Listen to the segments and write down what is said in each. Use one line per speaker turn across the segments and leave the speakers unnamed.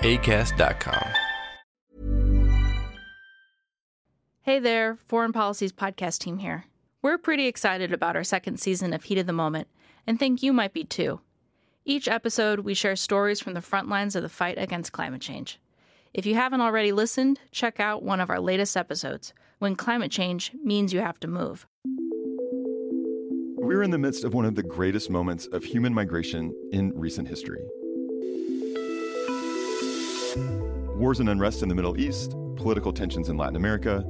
acast.com.
Hey there, Foreign Policies podcast team here. We're pretty excited about our second season of Heat of the Moment, and think you might be too. Each episode, we share stories from the front lines of the fight against climate change. If you haven't already listened, check out one of our latest episodes When Climate Change Means You Have to Move.
We're in the midst of one of the greatest moments of human migration in recent history. Wars and unrest in the Middle East, political tensions in Latin America,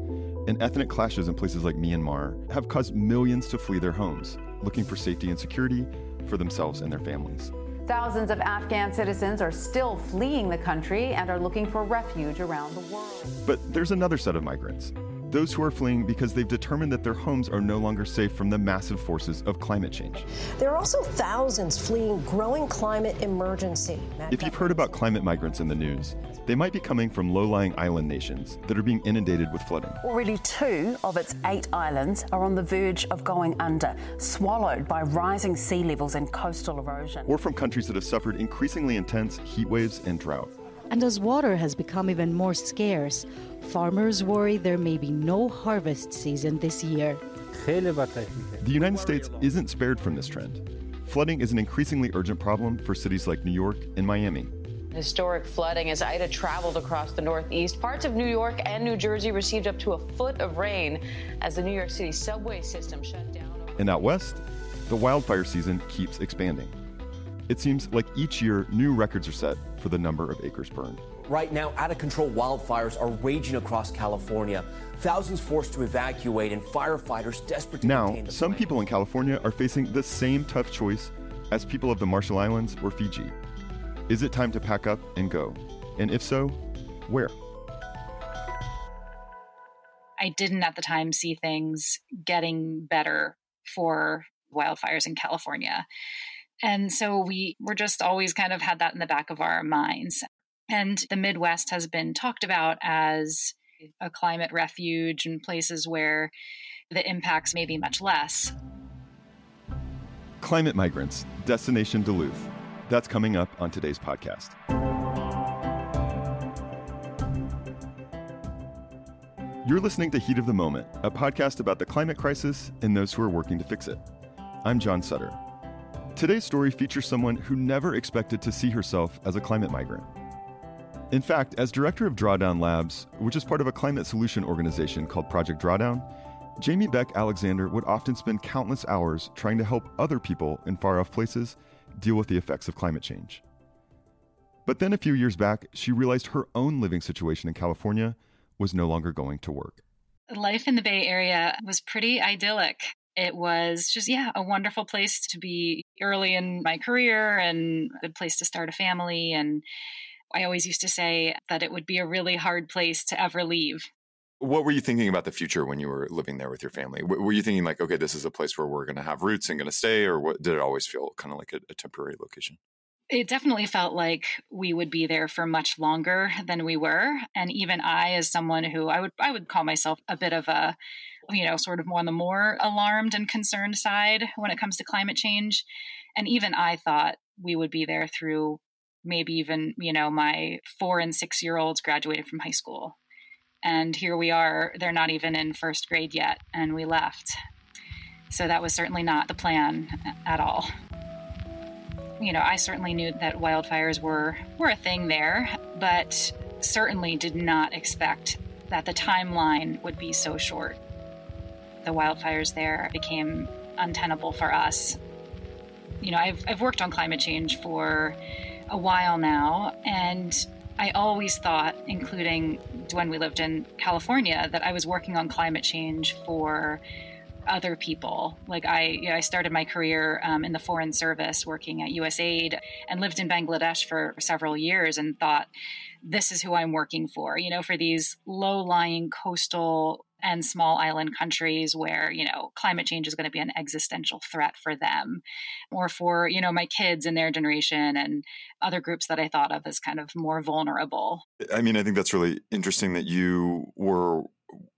and ethnic clashes in places like Myanmar have caused millions to flee their homes, looking for safety and security for themselves and their families.
Thousands of Afghan citizens are still fleeing the country and are looking for refuge around the world.
But there's another set of migrants those who are fleeing because they've determined that their homes are no longer safe from the massive forces of climate change.
There are also thousands fleeing growing climate emergency.
If you've heard about climate migrants in the news, they might be coming from low lying island nations that are being inundated with flooding.
Already two of its eight islands are on the verge of going under, swallowed by rising sea levels and coastal erosion.
Or from countries that have suffered increasingly intense heat waves and drought.
And as water has become even more scarce, farmers worry there may be no harvest season this year.
The United States isn't spared from this trend. Flooding is an increasingly urgent problem for cities like New York and Miami.
Historic flooding as Ida traveled across the Northeast. Parts of New York and New Jersey received up to a foot of rain as the New York City subway system shut down.
And out west, the wildfire season keeps expanding. It seems like each year new records are set for the number of acres burned.
Right now, out of control wildfires are raging across California. Thousands forced to evacuate, and firefighters desperate to
now, some people in California are facing the same tough choice as people of the Marshall Islands or Fiji. Is it time to pack up and go? And if so, where?
I didn't at the time see things getting better for wildfires in California. And so we were just always kind of had that in the back of our minds. And the Midwest has been talked about as a climate refuge and places where the impacts may be much less.
Climate Migrants, Destination Duluth. That's coming up on today's podcast. You're listening to Heat of the Moment, a podcast about the climate crisis and those who are working to fix it. I'm John Sutter. Today's story features someone who never expected to see herself as a climate migrant. In fact, as director of Drawdown Labs, which is part of a climate solution organization called Project Drawdown, Jamie Beck Alexander would often spend countless hours trying to help other people in far off places deal with the effects of climate change. But then a few years back, she realized her own living situation in California was no longer going to work.
Life in the Bay Area was pretty idyllic it was just yeah a wonderful place to be early in my career and a good place to start a family and i always used to say that it would be a really hard place to ever leave.
What were you thinking about the future when you were living there with your family? Were you thinking like okay this is a place where we're going to have roots and going to stay or what did it always feel kind of like a, a temporary location
it definitely felt like we would be there for much longer than we were and even i as someone who i would i would call myself a bit of a you know, sort of more on the more alarmed and concerned side when it comes to climate change. And even I thought we would be there through maybe even, you know, my four and six year olds graduated from high school. And here we are, they're not even in first grade yet, and we left. So that was certainly not the plan at all. You know, I certainly knew that wildfires were, were a thing there, but certainly did not expect that the timeline would be so short. The wildfires there became untenable for us. You know, I've, I've worked on climate change for a while now, and I always thought, including when we lived in California, that I was working on climate change for other people. Like I, you know, I started my career um, in the foreign service, working at USAID, and lived in Bangladesh for several years, and thought, this is who I'm working for. You know, for these low-lying coastal and small island countries where you know climate change is going to be an existential threat for them or for you know my kids and their generation and other groups that i thought of as kind of more vulnerable
i mean i think that's really interesting that you were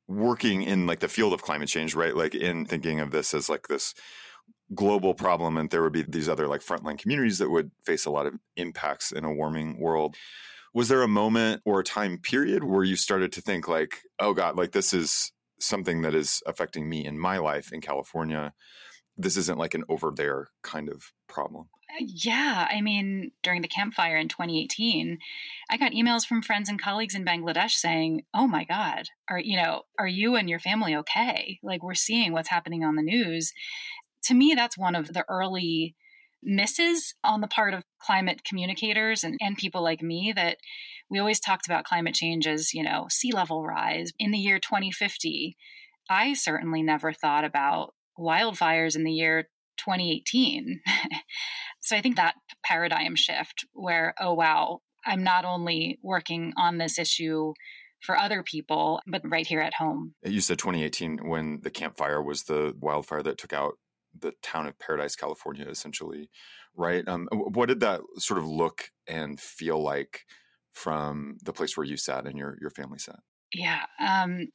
working in like the field of climate change, right? Like in thinking of this as like this global problem and there would be these other like frontline communities that would face a lot of impacts in a warming world. Was there a moment or a time period where you started to think like, oh God, like this is something that is affecting me in my life in California? This isn't like an over there kind of problem.
Yeah, I mean, during the Camp Fire in 2018, I got emails from friends and colleagues in Bangladesh saying, "Oh my god, are you know, are you and your family okay? Like we're seeing what's happening on the news." To me, that's one of the early misses on the part of climate communicators and, and people like me that we always talked about climate change as, you know, sea level rise in the year 2050. I certainly never thought about wildfires in the year 2018. so I think that paradigm shift where, oh, wow, I'm not only working on this issue for other people, but right here at home.
You said 2018 when the Camp Fire was the wildfire that took out the town of Paradise, California, essentially, right? Um, what did that sort of look and feel like from the place where you sat and your your family sat?
Yeah, um,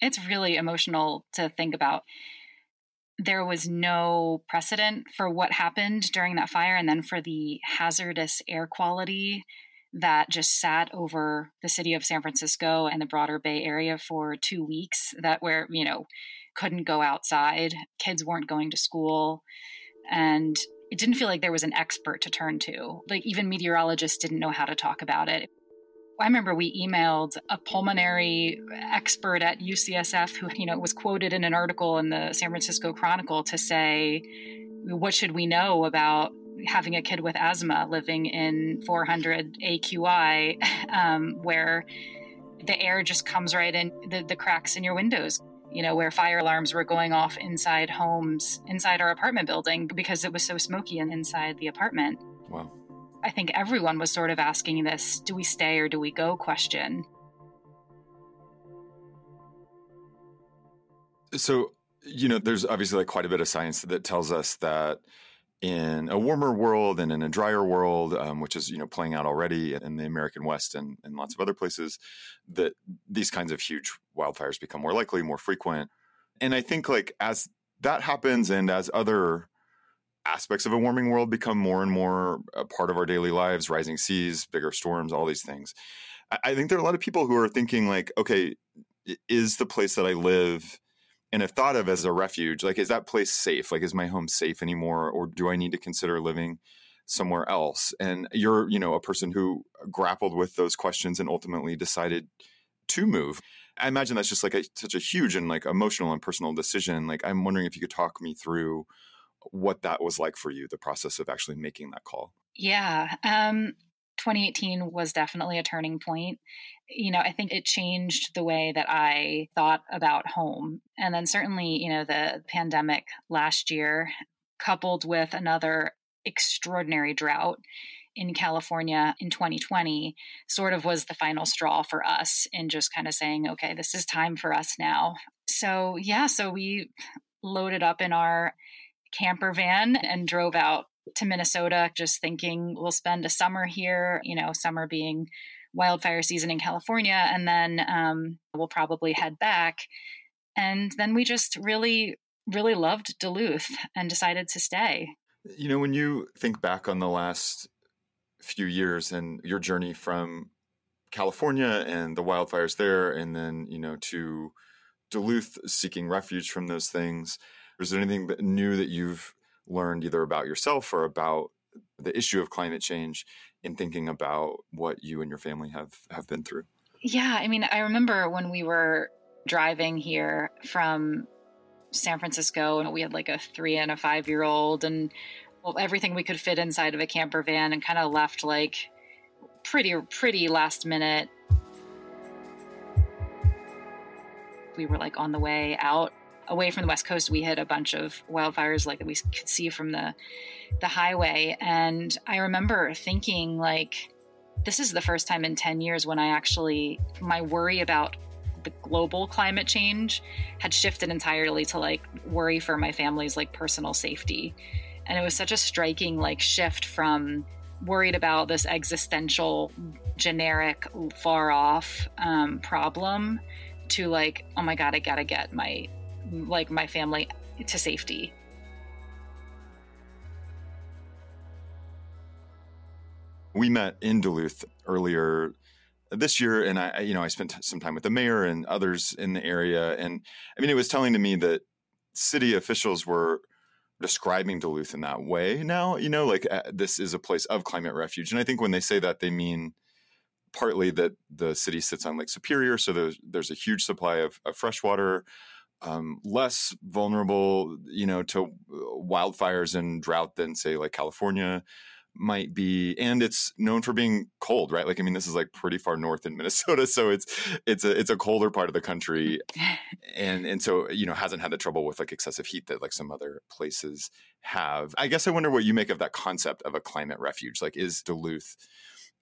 it's really emotional to think about there was no precedent for what happened during that fire and then for the hazardous air quality that just sat over the city of San Francisco and the broader Bay Area for 2 weeks that where you know couldn't go outside. Kids weren't going to school. And it didn't feel like there was an expert to turn to. Like even meteorologists didn't know how to talk about it I remember we emailed a pulmonary expert at UCSF who, you know, was quoted in an article in the San Francisco Chronicle to say, what should we know about having a kid with asthma living in 400 AQI, um, where the air just comes right in the, the cracks in your windows? You know, where fire alarms were going off inside homes, inside our apartment building because it was so smoky inside the apartment.
Wow.
I think everyone was sort of asking this do we stay or do we go question.
So, you know, there's obviously like quite a bit of science that tells us that in a warmer world and in a drier world, um, which is you know playing out already in the American West and, and lots of other places, that these kinds of huge wildfires become more likely, more frequent. And I think like as that happens, and as other aspects of a warming world become more and more a part of our daily lives rising seas bigger storms all these things. I think there are a lot of people who are thinking like okay is the place that i live and have thought of as a refuge like is that place safe? Like is my home safe anymore? Or do i need to consider living somewhere else? And you're you know a person who grappled with those questions and ultimately decided to move. I imagine that's just like a, such a huge and like emotional and personal decision. Like i'm wondering if you could talk me through what that was like for you, the process of actually making that call.
Yeah. Um, 2018 was definitely a turning point. You know, I think it changed the way that I thought about home. And then certainly, you know, the pandemic last year, coupled with another extraordinary drought in California in 2020, sort of was the final straw for us in just kind of saying, okay, this is time for us now. So, yeah, so we loaded up in our camper van and drove out to Minnesota, just thinking we'll spend a summer here, you know, summer being wildfire season in California, and then um, we'll probably head back. And then we just really, really loved Duluth and decided to stay.
You know, when you think back on the last few years and your journey from California and the wildfires there, and then, you know, to Duluth seeking refuge from those things, is there anything new that you've learned either about yourself or about the issue of climate change in thinking about what you and your family have have been through?
Yeah, I mean, I remember when we were driving here from San Francisco and we had like a 3 and a 5 year old and well, everything we could fit inside of a camper van and kind of left like pretty pretty last minute we were like on the way out away from the west coast we hit a bunch of wildfires like that we could see from the the highway. And i remember thinking like this is the first time in 10 years when i actually my worry about the global climate change had shifted entirely to like worry for my family's like personal safety. And it was such a striking like shift from worried about this existential generic far off um, problem to like oh my god i gotta get my like my family to safety.
We met in duluth earlier this year and i you know i spent some time with the mayor and others in the area. And i mean it was telling to me that city officials were describing duluth in that way now you know like uh, this is a place of climate refuge. And i think when they say that they mean partly that the city sits on Lake Superior, so there's there's a huge supply of, of fresh water, um, less vulnerable, you know, to uh, wildfires and drought than say like California might be. And it's known for being cold right? Like i mean this is like pretty far north in minnesota so it's it's a it's a colder part of the country. And and so you know hasn't had the trouble with like excessive heat that like some other places have. I guess i wonder what you make of that concept of a climate refuge. Like is duluth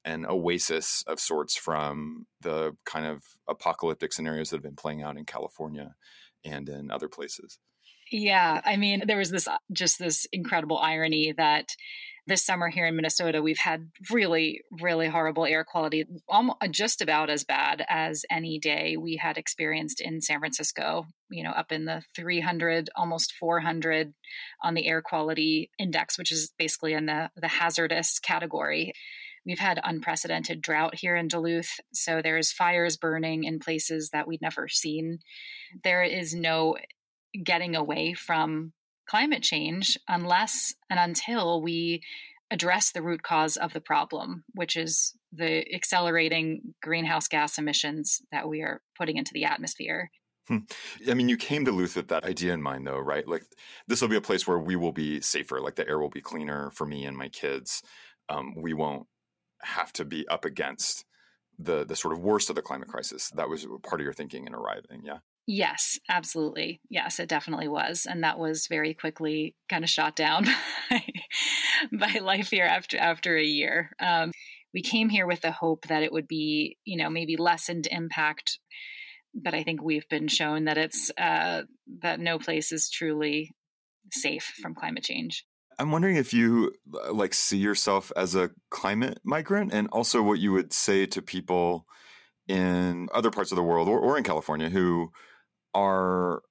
an oasis of sorts from the kind of apocalyptic scenarios that have been playing out in California and in other places.
Yeah, I mean, there was this uh, just this incredible irony that this summer here in Minnesota, we've had really, really horrible air quality, almost uh, just about as bad as any day we had experienced in San Francisco. You know, up in the 300, almost 400 on the air quality index, which is basically in the the hazardous category. We've had unprecedented drought here in Duluth. So there's fires burning in places that we'd never seen. There is no getting away from climate change unless and until we address the root cause of the problem, which is the accelerating greenhouse gas emissions that we are putting into the atmosphere.
Hmm. I mean, you came to Duluth with that idea in mind, though, right? Like, this will be a place where we will be safer. Like, the air will be cleaner for me and my kids. Um, we won't have to be up against the the sort of worst of the climate crisis. That was part of your thinking in arriving, yeah.
Yes, absolutely. Yes, it definitely was, and that was very quickly kind of shot down by, by life here after after a year. Um, we came here with the hope that it would be, you know, maybe lessened impact, but I think we've been shown that it's uh, that no place is truly safe from climate change.
I'm wondering if you uh, like see yourself as a climate migrant and also what you would say to people in other parts of the world or, or in California who are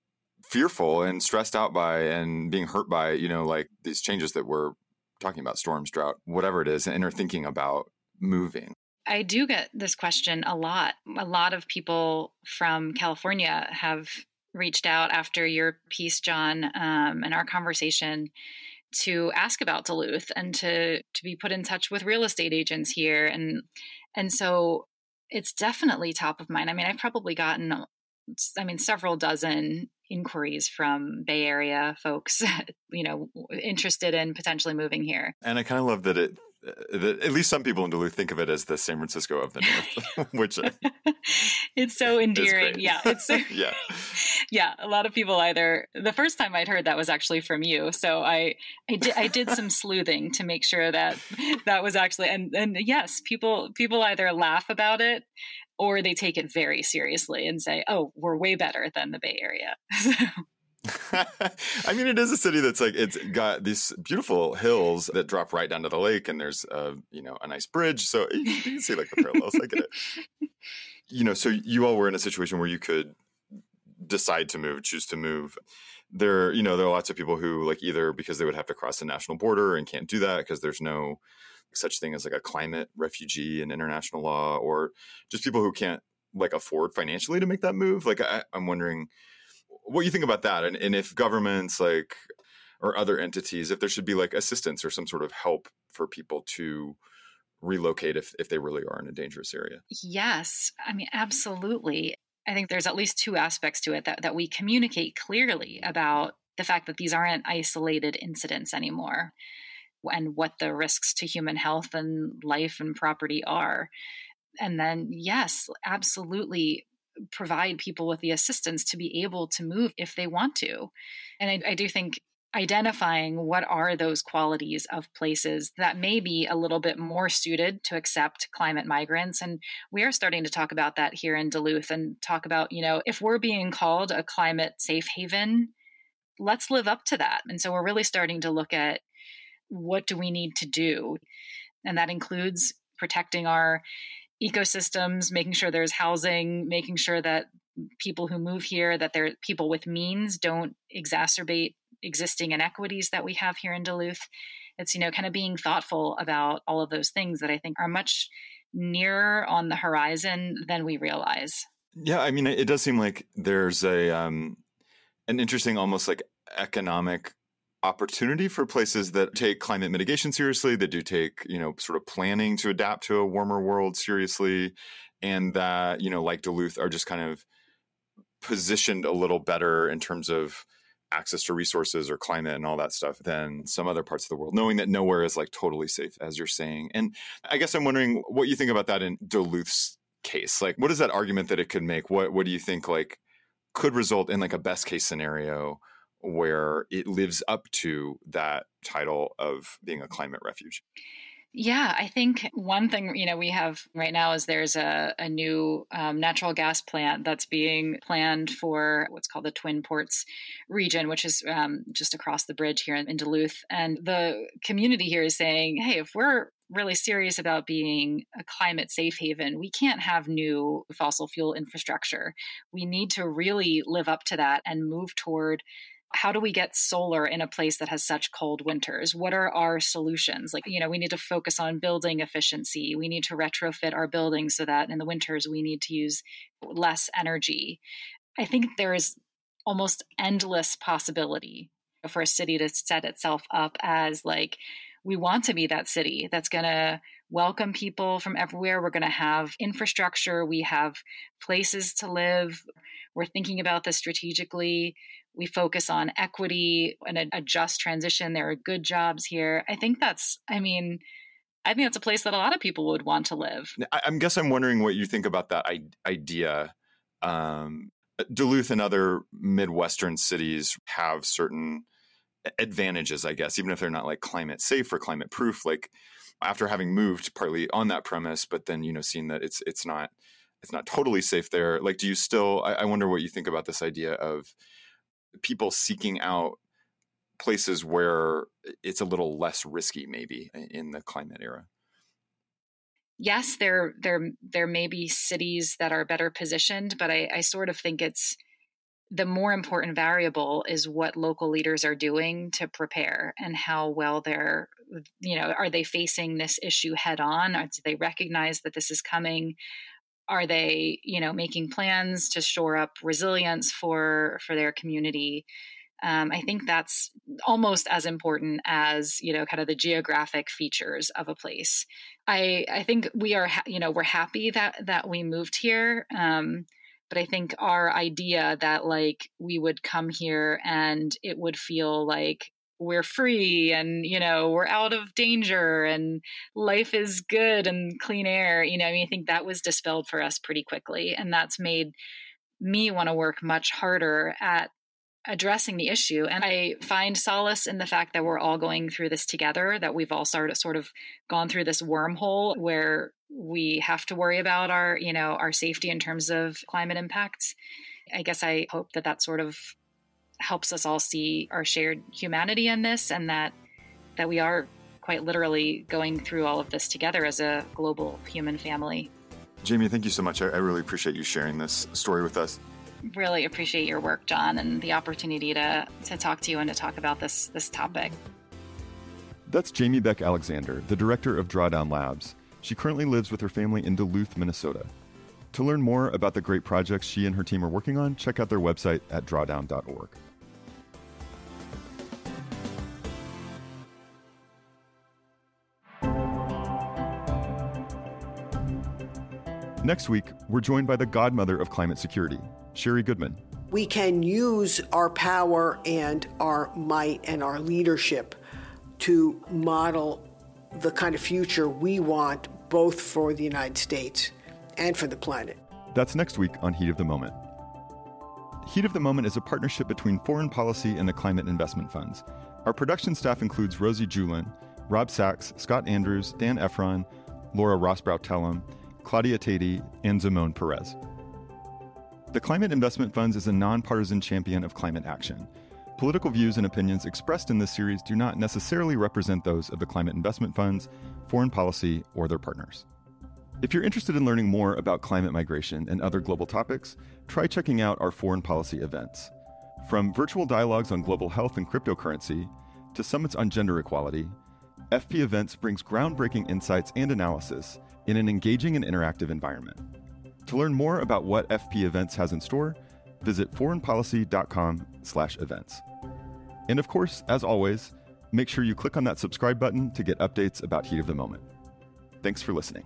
fearful and stressed out by and being hurt by, you know, like these changes that we're talking about, storms, drought, whatever it is, and are thinking about moving.
I do get this question a lot. A lot of people from California have reached out after your piece, John, um, and our conversation to ask about Duluth and to to be put in touch with real estate agents here and and so it's definitely top of mind. I mean, I've probably gotten I mean several dozen inquiries from Bay Area folks, you know, interested in potentially moving here.
And I kind of love that it Uh, at least some people in Duluth think of it as the San Francisco of the North, which uh,
it's so endearing. Yeah, it's so,
yeah,
yeah. A lot of people either the first time I'd heard that was actually from you, so I I did I did some sleuthing to make sure that that was actually and and yes, people people either laugh about it or they take it very seriously and say, "Oh, we're way better than the Bay Area."
I mean, it is a city that's like it's got these beautiful hills that drop right down to the lake, and there's a you know a nice bridge, so you, you can see like the parallels. I get it. You know, so you all were in a situation where you could decide to move, choose to move. There, you know, there are lots of people who like either because they would have to cross the national border and can't do that because there's no such thing as like a climate refugee in international law, or just people who can't like afford financially to make that move. Like I, I'm wondering what do you think about that and, and if governments like or other entities if there should be like assistance or some sort of help for people to relocate if, if they really are in a dangerous area.
Yes. I mean, absolutely. I think there's at least two aspects to it that, that we communicate clearly about the fact that these aren't isolated incidents anymore and what the risks to human health and life and property are. And then, yes, absolutely provide people with the assistance to be able to move if they want to. And I, I do think identifying what are those qualities of places that may be a little bit more suited to accept climate migrants. And we are starting to talk about that here in Duluth and talk about you know if we're being called a climate safe haven let's live up to that. And so we're really starting to look at what do we need to do. And that includes protecting our ecosystems making sure there's housing making sure that people who move here that they're people with means don't exacerbate existing inequities that we have here in Duluth. It's, you know, kind of being thoughtful about all of those things that I think are much nearer on the horizon than we realize.
Yeah, I mean, it does seem like there's a um, an interesting, almost like economic opportunity for places that take climate mitigation seriously, that do take you know sort of planning to adapt to a warmer world seriously, and that you know like Duluth are just kind of positioned a little better in terms of access to resources or climate and all that stuff than some other parts of the world, knowing that nowhere is like totally safe, as you're saying. And I guess I'm wondering what you think about that in Duluth's case. Like, what is that argument that it could make? What What do you think like could result in like a best case scenario where it lives up to that title of being a climate refuge?
Yeah, I think one thing you know we have right now is there's a, a new um, natural gas plant that's being planned for what's called the Twin Ports region, which is um, just across the bridge here in, in Duluth. And the community here is saying, hey, if we're really serious about being a climate safe haven, we can't have new fossil fuel infrastructure. We need to really live up to that and move toward how do we get solar in a place that has such cold winters? What are our solutions? Like, you know, we need to focus on building efficiency. We need to retrofit our buildings so that in the winters we need to use less energy. I think there is almost endless possibility for a city to set itself up as like, we want to be that city that's going to welcome people from everywhere. We're going to have infrastructure. We have places to live. We're thinking about this strategically we focus on equity and a, a, just transition. There are good jobs here. I think that's, I mean, I think that's a place that a lot of people would want to live.
I, I guess I'm wondering what you think about that idea. Um, Duluth and other Midwestern cities have certain advantages, I guess, even if they're not like climate safe or climate proof. Like after having moved partly on that premise, but then you know seeing that it's it's not it's not totally safe there. Like, do you still? I, I wonder what you think about this idea of people seeking out places where it's a little less risky maybe in the climate era.
Yes there there there may be cities that are better positioned but I, I sort of think it's the more important variable is what local leaders are doing to prepare and how well they're you know are they facing this issue head on? Do they recognize that this is coming are they you know making plans to shore up resilience for for their community? Um, i think that's almost as important as you know kind of the geographic features of a place. I i think we are ha- you know we're happy that that we moved here um, but i think our idea that like we would come here and it would feel like we're free and you know we're out of danger and life is good and clean air you know i mean i think that was dispelled for us pretty quickly and that's made me want to work much harder at addressing the issue and i find solace in the fact that we're all going through this together that we've all sort of sort of gone through this wormhole where we have to worry about our you know our safety in terms of climate impacts. I guess i hope that that sort of helps us all see our shared humanity in this and that that we are quite literally going through all of this together as a global human family.
Jamie, thank you so much. I, I really appreciate you sharing this story with us.
Really appreciate your work, John, and the opportunity to, to talk to you and to talk about this this topic.
That's Jamie Beck Alexander, the director of Drawdown Labs. She currently lives with her family in Duluth, Minnesota. To learn more about the great projects she and her team are working on, check out their website at drawdown.org. Next week, we're joined by the godmother of climate security, Sherri Goodman.
We can use our power and our might and our leadership to model the kind of future we want both for the United States and for the planet.
That's next week on Heat of the Moment. Heat of the Moment is a partnership between foreign policy and the climate investment funds. Our production staff includes Rosie Julin, Rob Sachs, Scott Andrews, Dan Efron, Laura Rosbrow Tellem, Claudia Tatey, and Zimone Perez. The Climate Investment Funds is a nonpartisan champion of climate action. Political views and opinions expressed in this series do not necessarily represent those of the Climate Investment Funds, foreign policy, or their partners. If you're interested in learning more about climate migration and other global topics, try checking out our foreign policy events. From virtual dialogues on global health and cryptocurrency to summits on gender equality, FP Events brings groundbreaking insights and analysis in an engaging and interactive environment. To learn more about what FP Events has in store, visit foreignpolicy.com/events. And of course, as always, make sure you click on that subscribe button to get updates about Heat of the Moment. Thanks for listening.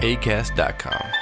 ACAST.com.